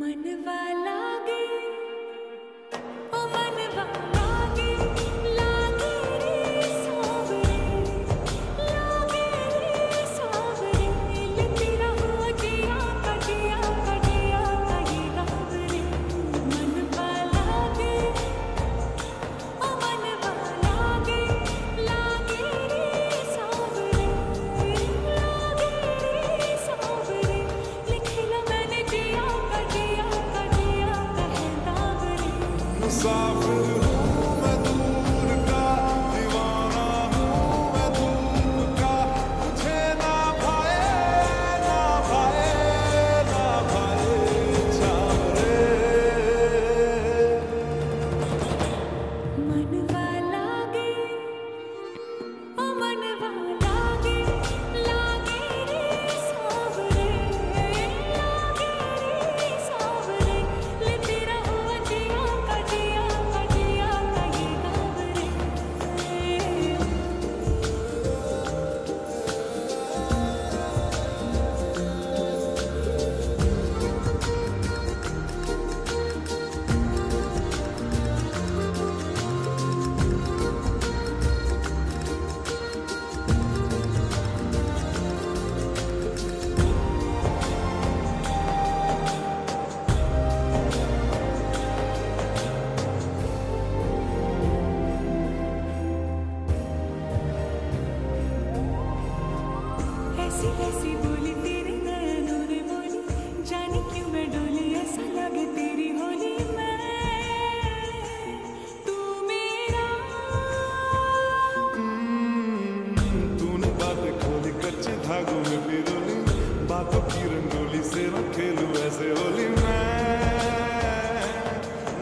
मनवा लागे ओ sorry. ragione per lei, bacio a.